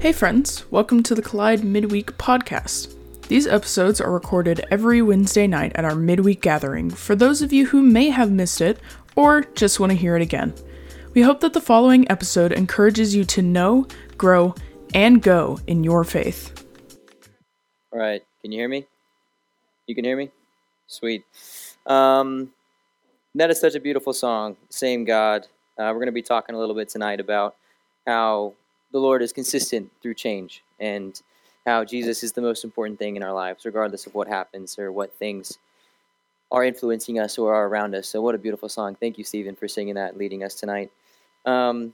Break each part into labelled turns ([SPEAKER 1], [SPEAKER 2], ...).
[SPEAKER 1] Hey, friends, welcome to the Collide Midweek Podcast. These episodes are recorded every Wednesday night at our midweek gathering for those of you who may have missed it or just want to hear it again. We hope that the following episode encourages you to know, grow, and go in your faith.
[SPEAKER 2] All right, can you hear me? You can hear me? Sweet. Um, that is such a beautiful song, Same God. Uh, we're going to be talking a little bit tonight about how the Lord is consistent through change and how Jesus is the most important thing in our lives, regardless of what happens or what things are influencing us or are around us. So, what a beautiful song. Thank you, Stephen, for singing that and leading us tonight. Um,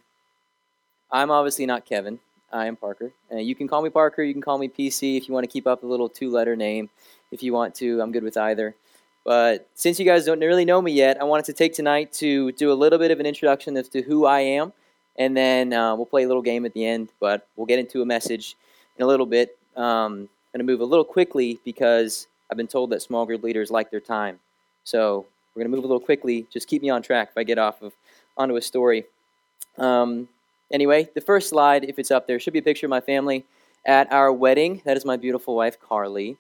[SPEAKER 2] I'm obviously not Kevin. I am Parker. Uh, you can call me Parker. You can call me PC if you want to keep up a little two letter name. If you want to, I'm good with either. But since you guys don't really know me yet, I wanted to take tonight to do a little bit of an introduction as to who I am. And then uh, we'll play a little game at the end, but we'll get into a message in a little bit. Um, I'm going to move a little quickly because I've been told that small group leaders like their time. So we're going to move a little quickly. Just keep me on track if I get off of onto a story. Um, anyway, the first slide, if it's up there, should be a picture of my family at our wedding. That is my beautiful wife, Carly.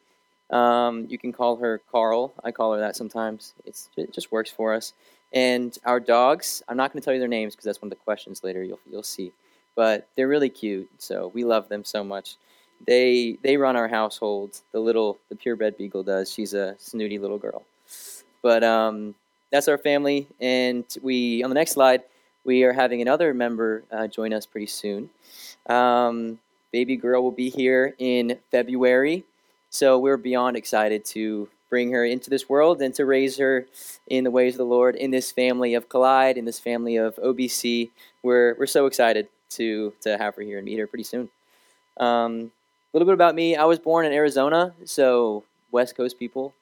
[SPEAKER 2] Um, you can call her Carl. I call her that sometimes. It's, it just works for us. And our dogs, I'm not going to tell you their names because that's one of the questions later. You'll you'll see, but they're really cute. So we love them so much. They they run our household. The little the purebred beagle does. She's a snooty little girl. But um, that's our family. And we on the next slide, we are having another member uh, join us pretty soon. Um, baby girl will be here in February. So we're beyond excited to bring her into this world and to raise her in the ways of the Lord in this family of Collide, in this family of OBC. We're, we're so excited to, to have her here and meet her pretty soon. Um, a little bit about me I was born in Arizona, so West Coast people,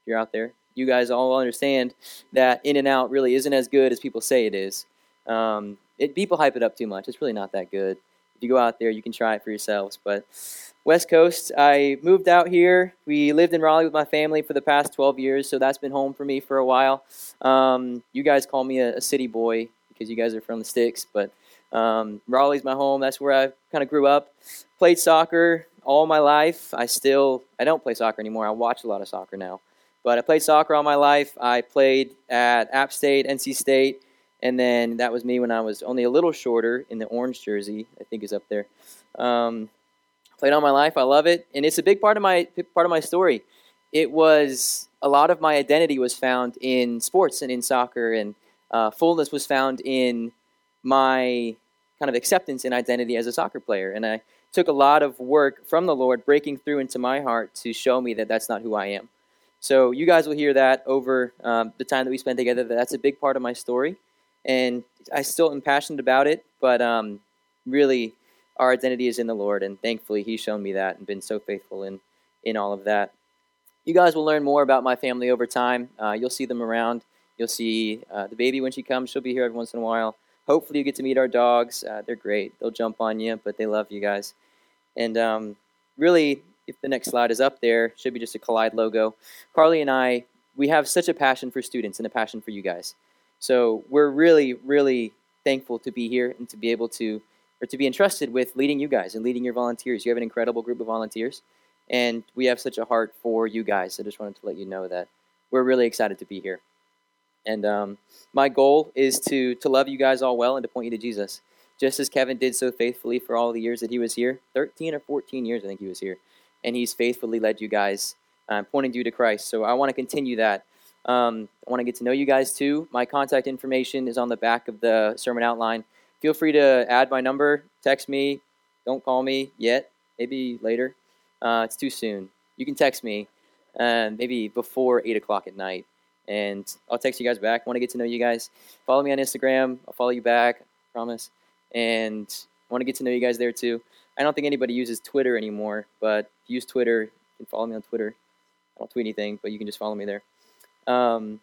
[SPEAKER 2] if you're out there, you guys all understand that In-N-Out really isn't as good as people say it is. Um, it, people hype it up too much. It's really not that good. If you go out there, you can try it for yourselves. But West Coast. I moved out here. We lived in Raleigh with my family for the past 12 years, so that's been home for me for a while. Um, you guys call me a, a, city boy because you guys are from the sticks, but um, Raleigh's my home. That's where I kind of grew up. Played soccer all my life. I still I don't play soccer anymore. I watch a lot of soccer now, but I played soccer all my life. I played at App State, NC State, and then that was me when I was only a little shorter in the orange jersey. I think is up there. Um, played all my life. I love it, and it's a big part of my part of my story. It was a lot of my identity was found in sports and in soccer, and uh, fullness was found in my kind of acceptance and identity as a soccer player. And I took a lot of work from the Lord breaking through into my heart to show me that that's not who I am. So you guys will hear that over um, the time that we spend together. That that's a big part of my story, and I still am passionate about it. But um, really, our identity is in the Lord, and thankfully, He's shown me that and been so faithful in in all of that. You guys will learn more about my family over time. Uh, you'll see them around. You'll see uh, the baby when she comes. She'll be here every once in a while. Hopefully, you get to meet our dogs. Uh, they're great. They'll jump on you, but they love you guys. And um, really, if the next slide is up there, should be just a Collide logo. Carly and I, we have such a passion for students and a passion for you guys. So we're really, really thankful to be here and to be able to or to be entrusted with leading you guys and leading your volunteers. You have an incredible group of volunteers, and we have such a heart for you guys. I just wanted to let you know that we're really excited to be here. And um, my goal is to to love you guys all well and to point you to Jesus, just as Kevin did so faithfully for all the years that he was here. Thirteen or fourteen years, I think he was here, and he's faithfully led you guys, uh, pointing you to Christ. So I want to continue that. Um, I want to get to know you guys too. My contact information is on the back of the sermon outline feel free to add my number, text me. Don't call me yet, maybe later. Uh, it's too soon. You can text me uh, maybe before 8 o'clock at night, and I'll text you guys back. Want to get to know you guys. Follow me on Instagram. I'll follow you back, promise. And want to get to know you guys there too. I don't think anybody uses Twitter anymore, but if you use Twitter. You can follow me on Twitter. I don't tweet anything, but you can just follow me there. Um,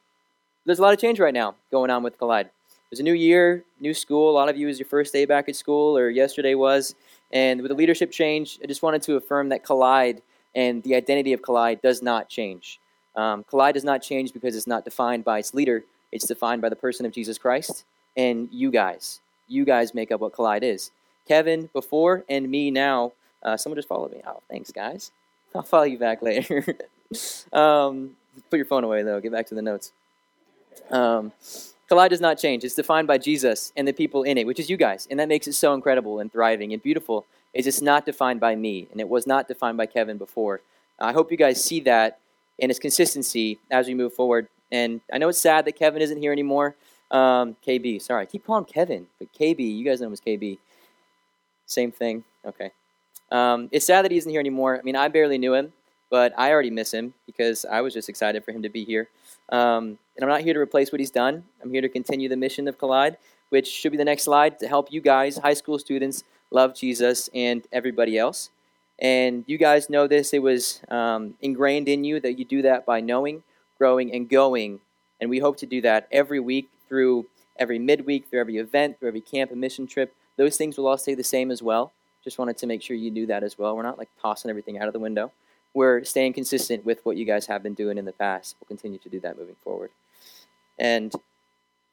[SPEAKER 2] there's a lot of change right now going on with Collide. There's a new year, new school. A lot of you is your first day back at school, or yesterday was. And with the leadership change, I just wanted to affirm that Collide and the identity of Collide does not change. Um, Collide does not change because it's not defined by its leader. It's defined by the person of Jesus Christ. and you guys. You guys make up what Collide is. Kevin before and me now. Uh, someone just followed me. Oh, thanks, guys. I'll follow you back later. um, put your phone away, though. Get back to the notes. Um, Collide does not change. It's defined by Jesus and the people in it, which is you guys. And that makes it so incredible and thriving and beautiful. Is it's not defined by me, and it was not defined by Kevin before. I hope you guys see that and its consistency as we move forward. And I know it's sad that Kevin isn't here anymore. Um, KB, sorry, I keep calling Kevin, but KB, you guys know him as KB. Same thing. Okay. Um, it's sad that he isn't here anymore. I mean, I barely knew him, but I already miss him because I was just excited for him to be here. Um, and I'm not here to replace what he's done. I'm here to continue the mission of Collide, which should be the next slide to help you guys, high school students, love Jesus and everybody else. And you guys know this. It was um, ingrained in you that you do that by knowing, growing, and going. And we hope to do that every week through every midweek, through every event, through every camp and mission trip. Those things will all stay the same as well. Just wanted to make sure you knew that as well. We're not like tossing everything out of the window. We're staying consistent with what you guys have been doing in the past. We'll continue to do that moving forward. And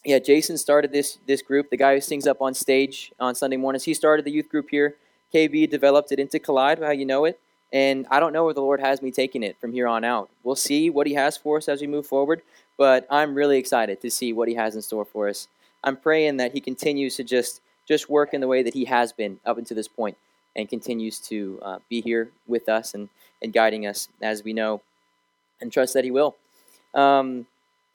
[SPEAKER 2] yeah, Jason started this this group. The guy who sings up on stage on Sunday mornings, he started the youth group here. KB developed it into Collide, how you know it. And I don't know where the Lord has me taking it from here on out. We'll see what He has for us as we move forward, but I'm really excited to see what He has in store for us. I'm praying that He continues to just just work in the way that He has been up until this point, and continues to uh, be here with us and and guiding us as we know, and trust that He will. Um,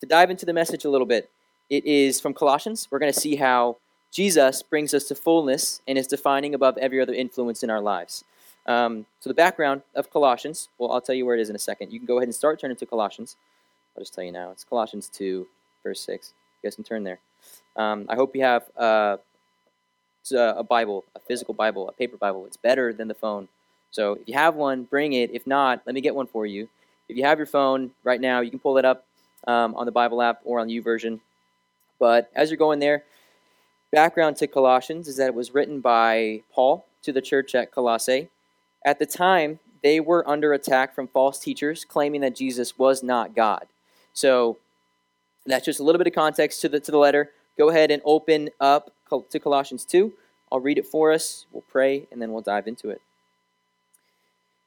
[SPEAKER 2] to dive into the message a little bit, it is from Colossians. We're going to see how Jesus brings us to fullness and is defining above every other influence in our lives. Um, so, the background of Colossians, well, I'll tell you where it is in a second. You can go ahead and start turning to Colossians. I'll just tell you now. It's Colossians 2, verse 6. You guys can turn there. Um, I hope you have uh, a Bible, a physical Bible, a paper Bible. It's better than the phone. So, if you have one, bring it. If not, let me get one for you. If you have your phone right now, you can pull it up um, on the Bible app or on the YouVersion. But as you're going there, Background to Colossians is that it was written by Paul to the church at Colossae. At the time, they were under attack from false teachers claiming that Jesus was not God. So that's just a little bit of context to the, to the letter. Go ahead and open up to Colossians 2. I'll read it for us. We'll pray, and then we'll dive into it.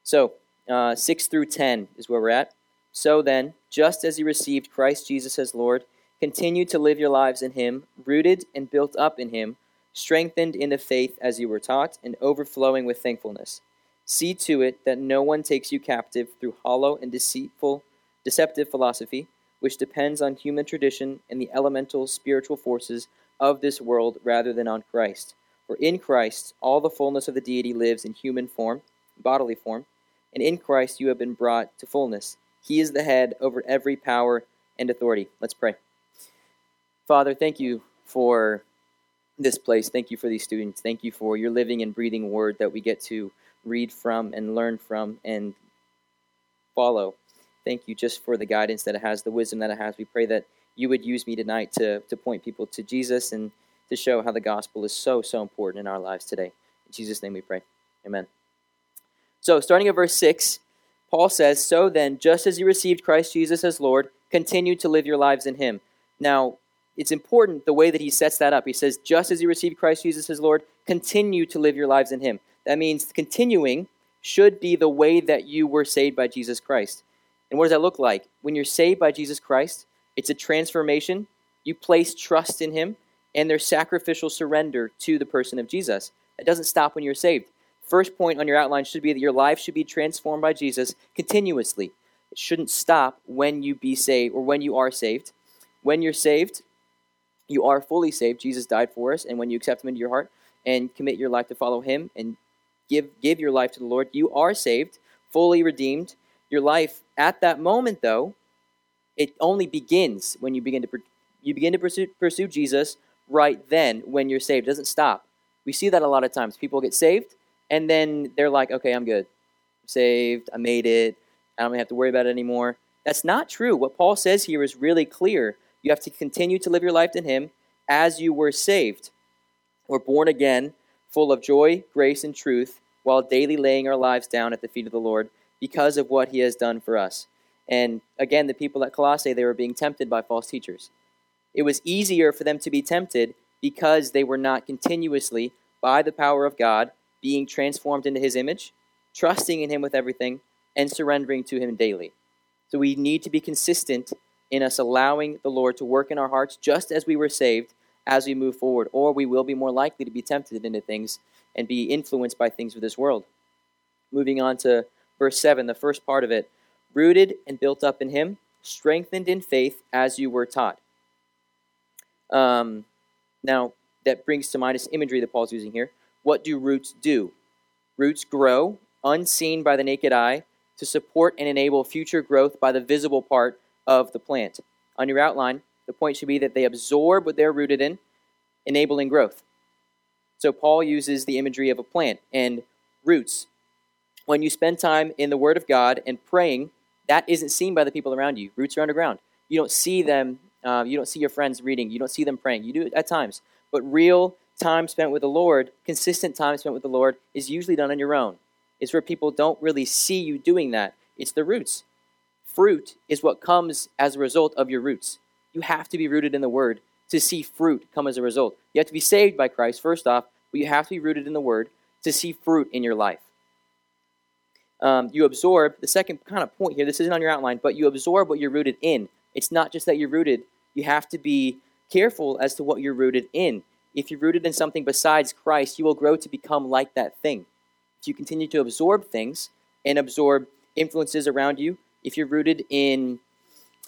[SPEAKER 2] So, uh, 6 through 10 is where we're at. So then, just as you received Christ Jesus as Lord, Continue to live your lives in Him, rooted and built up in Him, strengthened in the faith as you were taught, and overflowing with thankfulness. See to it that no one takes you captive through hollow and deceitful, deceptive philosophy, which depends on human tradition and the elemental spiritual forces of this world rather than on Christ. For in Christ all the fullness of the deity lives in human form, bodily form, and in Christ you have been brought to fullness. He is the head over every power and authority. Let's pray. Father, thank you for this place. Thank you for these students. Thank you for your living and breathing word that we get to read from and learn from and follow. Thank you just for the guidance that it has, the wisdom that it has. We pray that you would use me tonight to, to point people to Jesus and to show how the gospel is so, so important in our lives today. In Jesus' name we pray. Amen. So, starting at verse 6, Paul says, So then, just as you received Christ Jesus as Lord, continue to live your lives in him. Now, it's important the way that he sets that up. He says, just as you received Christ Jesus as Lord, continue to live your lives in him. That means continuing should be the way that you were saved by Jesus Christ. And what does that look like? When you're saved by Jesus Christ, it's a transformation. You place trust in him and their sacrificial surrender to the person of Jesus. It doesn't stop when you're saved. First point on your outline should be that your life should be transformed by Jesus continuously. It shouldn't stop when you be saved or when you are saved. When you're saved, you are fully saved. Jesus died for us, and when you accept Him into your heart and commit your life to follow Him and give give your life to the Lord, you are saved, fully redeemed. Your life at that moment, though, it only begins when you begin to you begin to pursue, pursue Jesus right then when you're saved. It doesn't stop. We see that a lot of times. People get saved, and then they're like, "Okay, I'm good. I'm saved. I made it. I don't have to worry about it anymore." That's not true. What Paul says here is really clear you have to continue to live your life in Him as you were saved. We're born again, full of joy, grace, and truth, while daily laying our lives down at the feet of the Lord because of what He has done for us. And again, the people at Colossae, they were being tempted by false teachers. It was easier for them to be tempted because they were not continuously, by the power of God, being transformed into his image, trusting in him with everything, and surrendering to him daily. So we need to be consistent in us allowing the Lord to work in our hearts just as we were saved as we move forward, or we will be more likely to be tempted into things and be influenced by things of this world. Moving on to verse 7, the first part of it rooted and built up in him, strengthened in faith as you were taught. Um, now, that brings to mind this imagery that Paul's using here. What do roots do? Roots grow, unseen by the naked eye, to support and enable future growth by the visible part of the plant. On your outline, the point should be that they absorb what they're rooted in, enabling growth. So Paul uses the imagery of a plant and roots. When you spend time in the Word of God and praying, that isn't seen by the people around you. Roots are underground. You don't see them. Uh, you don't see your friends reading. You don't see them praying. You do it at times, but real time spent with the Lord, consistent time spent with the Lord, is usually done on your own. It's where people don't really see you doing that. It's the roots. Fruit is what comes as a result of your roots. You have to be rooted in the Word to see fruit come as a result. You have to be saved by Christ, first off, but you have to be rooted in the Word to see fruit in your life. Um, you absorb, the second kind of point here, this isn't on your outline, but you absorb what you're rooted in. It's not just that you're rooted, you have to be careful as to what you're rooted in. If you're rooted in something besides Christ, you will grow to become like that thing. If you continue to absorb things and absorb influences around you, if you're rooted in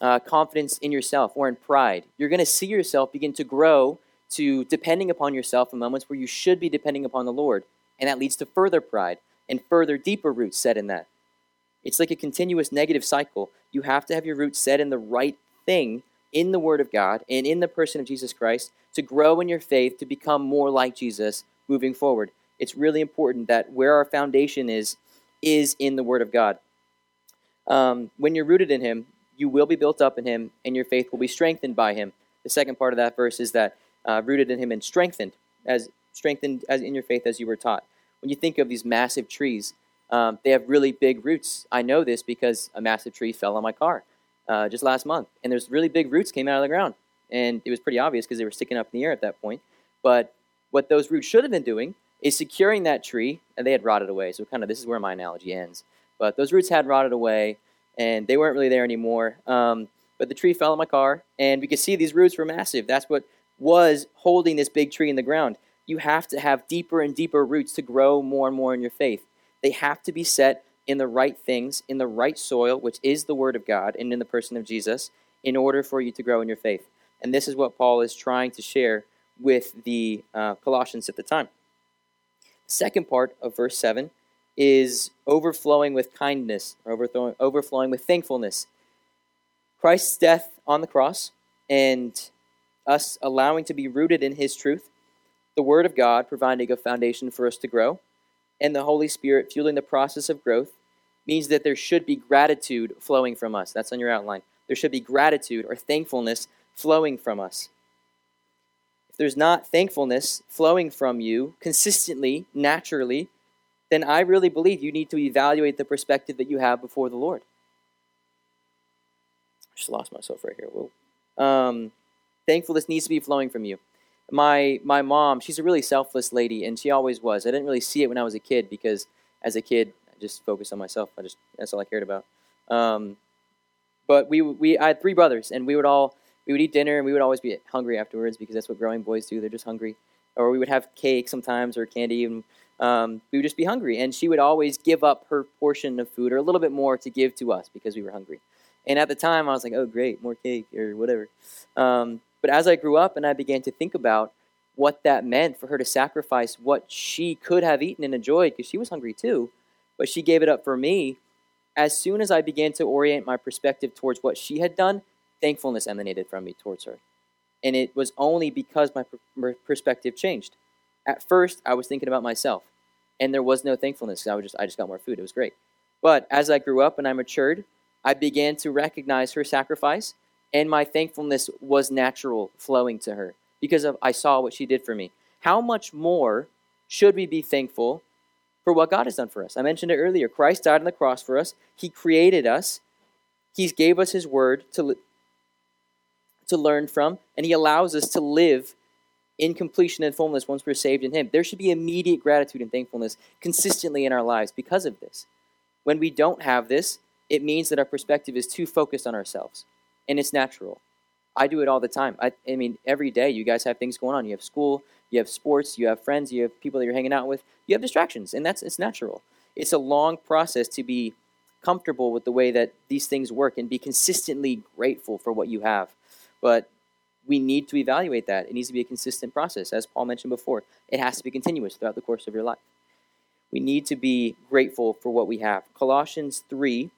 [SPEAKER 2] uh, confidence in yourself or in pride, you're going to see yourself begin to grow to depending upon yourself in moments where you should be depending upon the Lord. And that leads to further pride and further deeper roots set in that. It's like a continuous negative cycle. You have to have your roots set in the right thing in the Word of God and in the person of Jesus Christ to grow in your faith to become more like Jesus moving forward. It's really important that where our foundation is, is in the Word of God. Um, when you're rooted in Him, you will be built up in Him, and your faith will be strengthened by Him. The second part of that verse is that uh, rooted in Him and strengthened, as strengthened as in your faith as you were taught. When you think of these massive trees, um, they have really big roots. I know this because a massive tree fell on my car uh, just last month, and there's really big roots came out of the ground, and it was pretty obvious because they were sticking up in the air at that point. But what those roots should have been doing is securing that tree, and they had rotted away. So kind of this is where my analogy ends. But those roots had rotted away, and they weren't really there anymore. Um, but the tree fell on my car, and we could see these roots were massive. That's what was holding this big tree in the ground. You have to have deeper and deeper roots to grow more and more in your faith. They have to be set in the right things, in the right soil, which is the Word of God, and in the person of Jesus, in order for you to grow in your faith. And this is what Paul is trying to share with the uh, Colossians at the time. The second part of verse 7 is overflowing with kindness, or overflowing, overflowing with thankfulness. Christ's death on the cross and us allowing to be rooted in his truth, the Word of God providing a foundation for us to grow, and the Holy Spirit fueling the process of growth means that there should be gratitude flowing from us. That's on your outline. There should be gratitude or thankfulness flowing from us. If there's not thankfulness flowing from you consistently, naturally, then I really believe you need to evaluate the perspective that you have before the Lord. I just lost myself right here. Um, thankfulness needs to be flowing from you. My my mom, she's a really selfless lady, and she always was. I didn't really see it when I was a kid because as a kid, I just focused on myself. I just that's all I cared about. Um, but we we I had three brothers, and we would all we would eat dinner, and we would always be hungry afterwards because that's what growing boys do. They're just hungry. Or we would have cake sometimes or candy, and um, we would just be hungry. And she would always give up her portion of food or a little bit more to give to us because we were hungry. And at the time, I was like, oh, great, more cake or whatever. Um, but as I grew up and I began to think about what that meant for her to sacrifice what she could have eaten and enjoyed because she was hungry too, but she gave it up for me. As soon as I began to orient my perspective towards what she had done, thankfulness emanated from me towards her. And it was only because my perspective changed. At first, I was thinking about myself, and there was no thankfulness. I, was just, I just got more food. It was great. But as I grew up and I matured, I began to recognize her sacrifice and my thankfulness was natural flowing to her because of I saw what she did for me. How much more should we be thankful for what God has done for us? I mentioned it earlier. Christ died on the cross for us. He created us. He gave us his word to to learn from, and he allows us to live in completion and fullness once we're saved in Him. There should be immediate gratitude and thankfulness consistently in our lives because of this. When we don't have this, it means that our perspective is too focused on ourselves, and it's natural. I do it all the time. I, I mean, every day you guys have things going on. You have school, you have sports, you have friends, you have people that you're hanging out with. You have distractions, and that's it's natural. It's a long process to be comfortable with the way that these things work and be consistently grateful for what you have. But we need to evaluate that. It needs to be a consistent process, as Paul mentioned before. It has to be continuous throughout the course of your life. We need to be grateful for what we have. Colossians 3,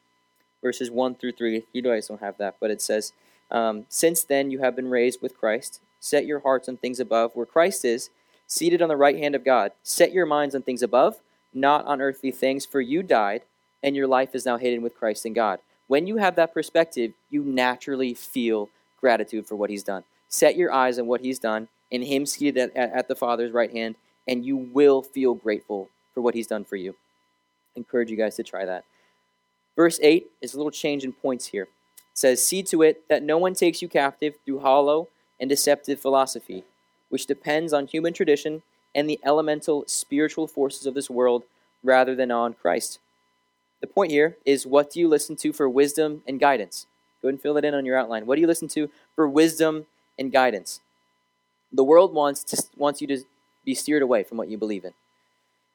[SPEAKER 2] verses 1 through 3. You guys don't have that, but it says, um, Since then you have been raised with Christ. Set your hearts on things above, where Christ is, seated on the right hand of God. Set your minds on things above, not on earthly things, for you died, and your life is now hidden with Christ in God. When you have that perspective, you naturally feel gratitude for what He's done. Set your eyes on what He's done, and Him seated at, at the Father's right hand, and you will feel grateful for what He's done for you. I encourage you guys to try that. Verse 8 is a little change in points here. It says, See to it that no one takes you captive through hollow and deceptive philosophy, which depends on human tradition and the elemental spiritual forces of this world rather than on Christ. The point here is what do you listen to for wisdom and guidance? Go ahead and fill that in on your outline. What do you listen to for wisdom and guidance? The world wants to, wants you to be steered away from what you believe in,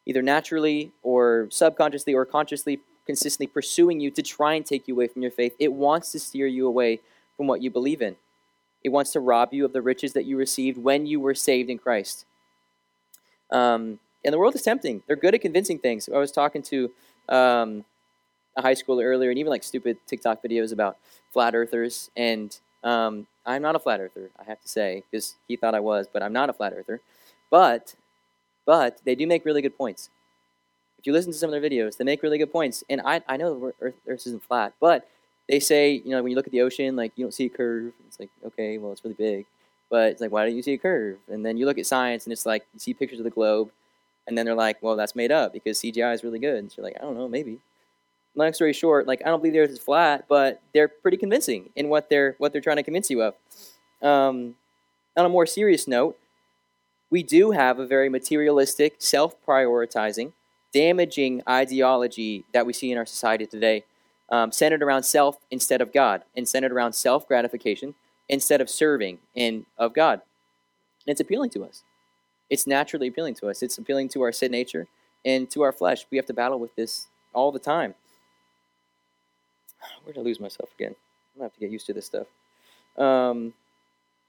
[SPEAKER 2] either naturally or subconsciously or consciously, consistently pursuing you to try and take you away from your faith. It wants to steer you away from what you believe in. It wants to rob you of the riches that you received when you were saved in Christ. Um, and the world is tempting. They're good at convincing things. I was talking to um, a high schooler earlier, and even like stupid TikTok videos about flat earthers. And um, I'm not a flat earther, I have to say, because he thought I was, but I'm not a flat earther. But, but they do make really good points. If you listen to some of their videos, they make really good points. And I, I know Earth, Earth isn't flat, but they say, you know, when you look at the ocean, like you don't see a curve. It's like, okay, well, it's really big. But it's like, why don't you see a curve? And then you look at science, and it's like you see pictures of the globe, and then they're like, well, that's made up because CGI is really good. And so you're like, I don't know, maybe. Long story short, like I don't believe the Earth is flat, but they're pretty convincing in what they're what they're trying to convince you of. Um, on a more serious note, we do have a very materialistic, self-prioritizing, damaging ideology that we see in our society today, um, centered around self instead of God, and centered around self-gratification instead of serving and of God. And it's appealing to us. It's naturally appealing to us. It's appealing to our sin nature and to our flesh. We have to battle with this all the time. Where did I lose myself again? I'm gonna have to get used to this stuff. Um,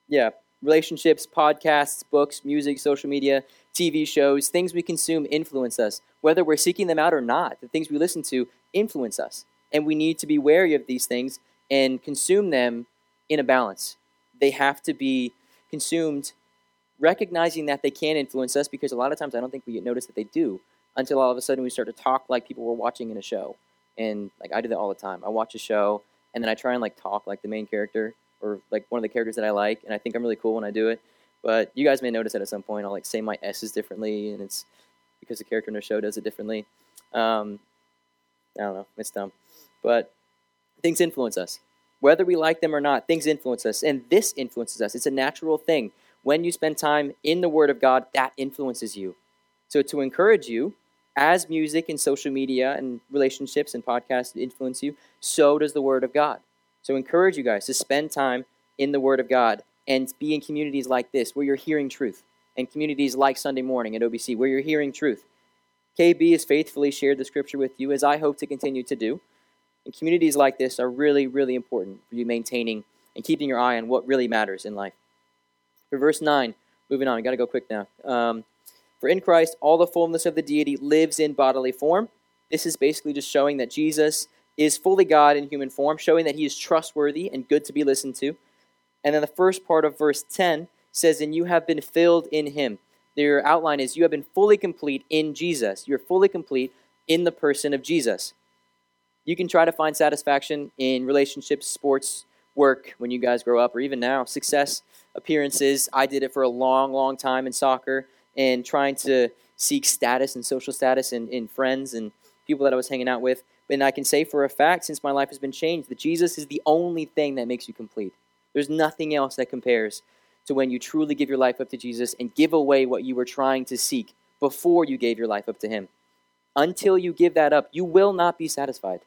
[SPEAKER 2] yeah, relationships, podcasts, books, music, social media, TV shows, things we consume influence us. Whether we're seeking them out or not, the things we listen to influence us. And we need to be wary of these things and consume them in a balance. They have to be consumed recognizing that they can influence us because a lot of times I don't think we notice that they do until all of a sudden we start to talk like people were watching in a show. And like I do that all the time. I watch a show and then I try and like talk like the main character or like one of the characters that I like and I think I'm really cool when I do it. But you guys may notice that at some point I'll like say my S's differently and it's because the character in the show does it differently. Um, I don't know, it's dumb. But things influence us. Whether we like them or not, things influence us. And this influences us. It's a natural thing. When you spend time in the Word of God, that influences you. So, to encourage you, as music and social media and relationships and podcasts influence you, so does the Word of God. So, encourage you guys to spend time in the Word of God and be in communities like this where you're hearing truth, and communities like Sunday morning at OBC where you're hearing truth. KB has faithfully shared the scripture with you, as I hope to continue to do. And communities like this are really, really important for you maintaining and keeping your eye on what really matters in life. For verse 9, moving on, got to go quick now. Um, for in Christ, all the fullness of the deity lives in bodily form. This is basically just showing that Jesus is fully God in human form, showing that he is trustworthy and good to be listened to. And then the first part of verse 10 says, And you have been filled in him. Their outline is, You have been fully complete in Jesus. You're fully complete in the person of Jesus you can try to find satisfaction in relationships, sports, work when you guys grow up, or even now, success, appearances. I did it for a long, long time in soccer and trying to seek status and social status in, in friends and people that I was hanging out with. And I can say for a fact, since my life has been changed, that Jesus is the only thing that makes you complete. There's nothing else that compares to when you truly give your life up to Jesus and give away what you were trying to seek before you gave your life up to Him. Until you give that up, you will not be satisfied.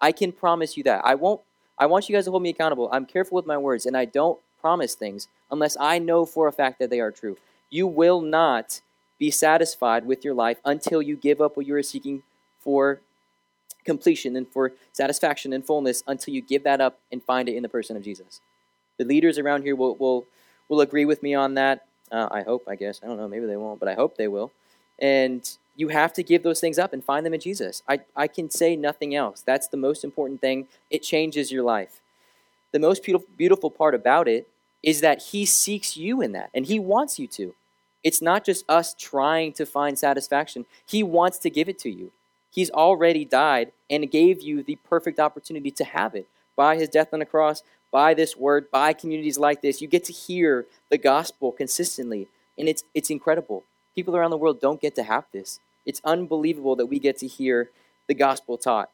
[SPEAKER 2] I can promise you that. I won't. I want you guys to hold me accountable. I'm careful with my words, and I don't promise things unless I know for a fact that they are true. You will not be satisfied with your life until you give up what you are seeking for completion and for satisfaction and fullness until you give that up and find it in the person of Jesus. The leaders around here will, will, will agree with me on that. Uh, I hope, I guess. I don't know, maybe they won't, but I hope they will. And you have to give those things up and find them in Jesus. I, I can say nothing else. That's the most important thing. It changes your life. The most beautiful, beautiful part about it is that He seeks you in that, and He wants you to. It's not just us trying to find satisfaction, He wants to give it to you. He's already died and gave you the perfect opportunity to have it by his death on the cross, by this word, by communities like this. You get to hear the gospel consistently, and it's, it's incredible. People around the world don't get to have this. It's unbelievable that we get to hear the gospel taught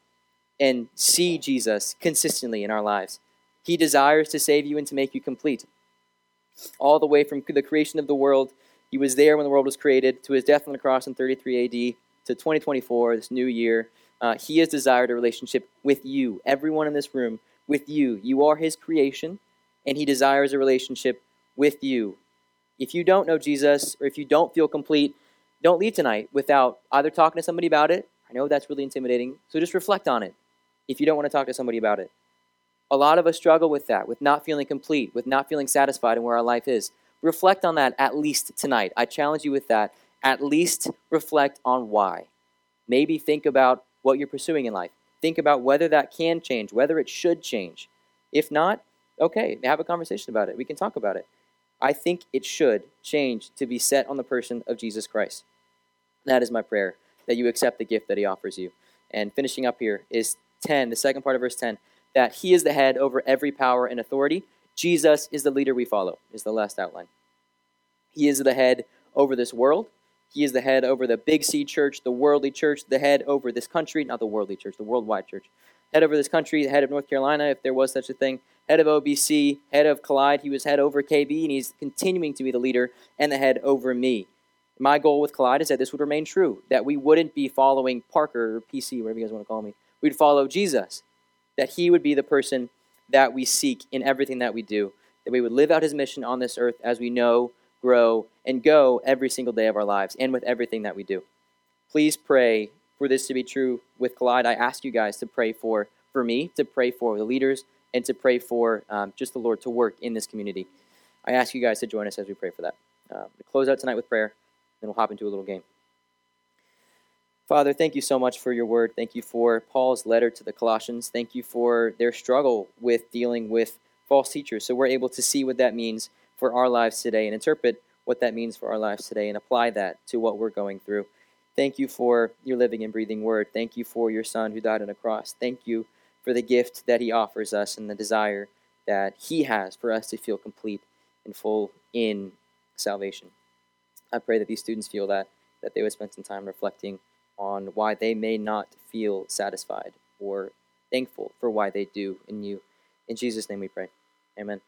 [SPEAKER 2] and see Jesus consistently in our lives. He desires to save you and to make you complete. All the way from the creation of the world, he was there when the world was created, to his death on the cross in 33 AD, to 2024, this new year, uh, He has desired a relationship with you, everyone in this room, with you. You are His creation, and He desires a relationship with you. If you don't know Jesus, or if you don't feel complete, don't leave tonight without either talking to somebody about it. I know that's really intimidating, so just reflect on it if you don't want to talk to somebody about it. A lot of us struggle with that, with not feeling complete, with not feeling satisfied in where our life is. Reflect on that at least tonight. I challenge you with that at least reflect on why. Maybe think about what you're pursuing in life. Think about whether that can change, whether it should change. If not, okay, have a conversation about it. We can talk about it. I think it should change to be set on the person of Jesus Christ. That is my prayer, that you accept the gift that he offers you. And finishing up here is 10, the second part of verse 10, that he is the head over every power and authority. Jesus is the leader we follow, is the last outline. He is the head over this world. He is the head over the Big C church, the worldly church, the head over this country, not the worldly church, the worldwide church. Head over this country, the head of North Carolina, if there was such a thing, head of OBC, head of Collide. He was head over KB, and he's continuing to be the leader and the head over me. My goal with Collide is that this would remain true, that we wouldn't be following Parker or PC, whatever you guys want to call me. We'd follow Jesus, that he would be the person that we seek in everything that we do, that we would live out his mission on this earth as we know grow, and go every single day of our lives and with everything that we do. Please pray for this to be true with Collide. I ask you guys to pray for, for me, to pray for the leaders, and to pray for um, just the Lord to work in this community. I ask you guys to join us as we pray for that. Uh, we close out tonight with prayer, then we'll hop into a little game. Father, thank you so much for your word. Thank you for Paul's letter to the Colossians. Thank you for their struggle with dealing with false teachers. So we're able to see what that means for our lives today and interpret what that means for our lives today and apply that to what we're going through. Thank you for your living and breathing word. Thank you for your son who died on a cross. Thank you for the gift that he offers us and the desire that he has for us to feel complete and full in salvation. I pray that these students feel that, that they would spend some time reflecting on why they may not feel satisfied or thankful for why they do in you. In Jesus' name we pray. Amen.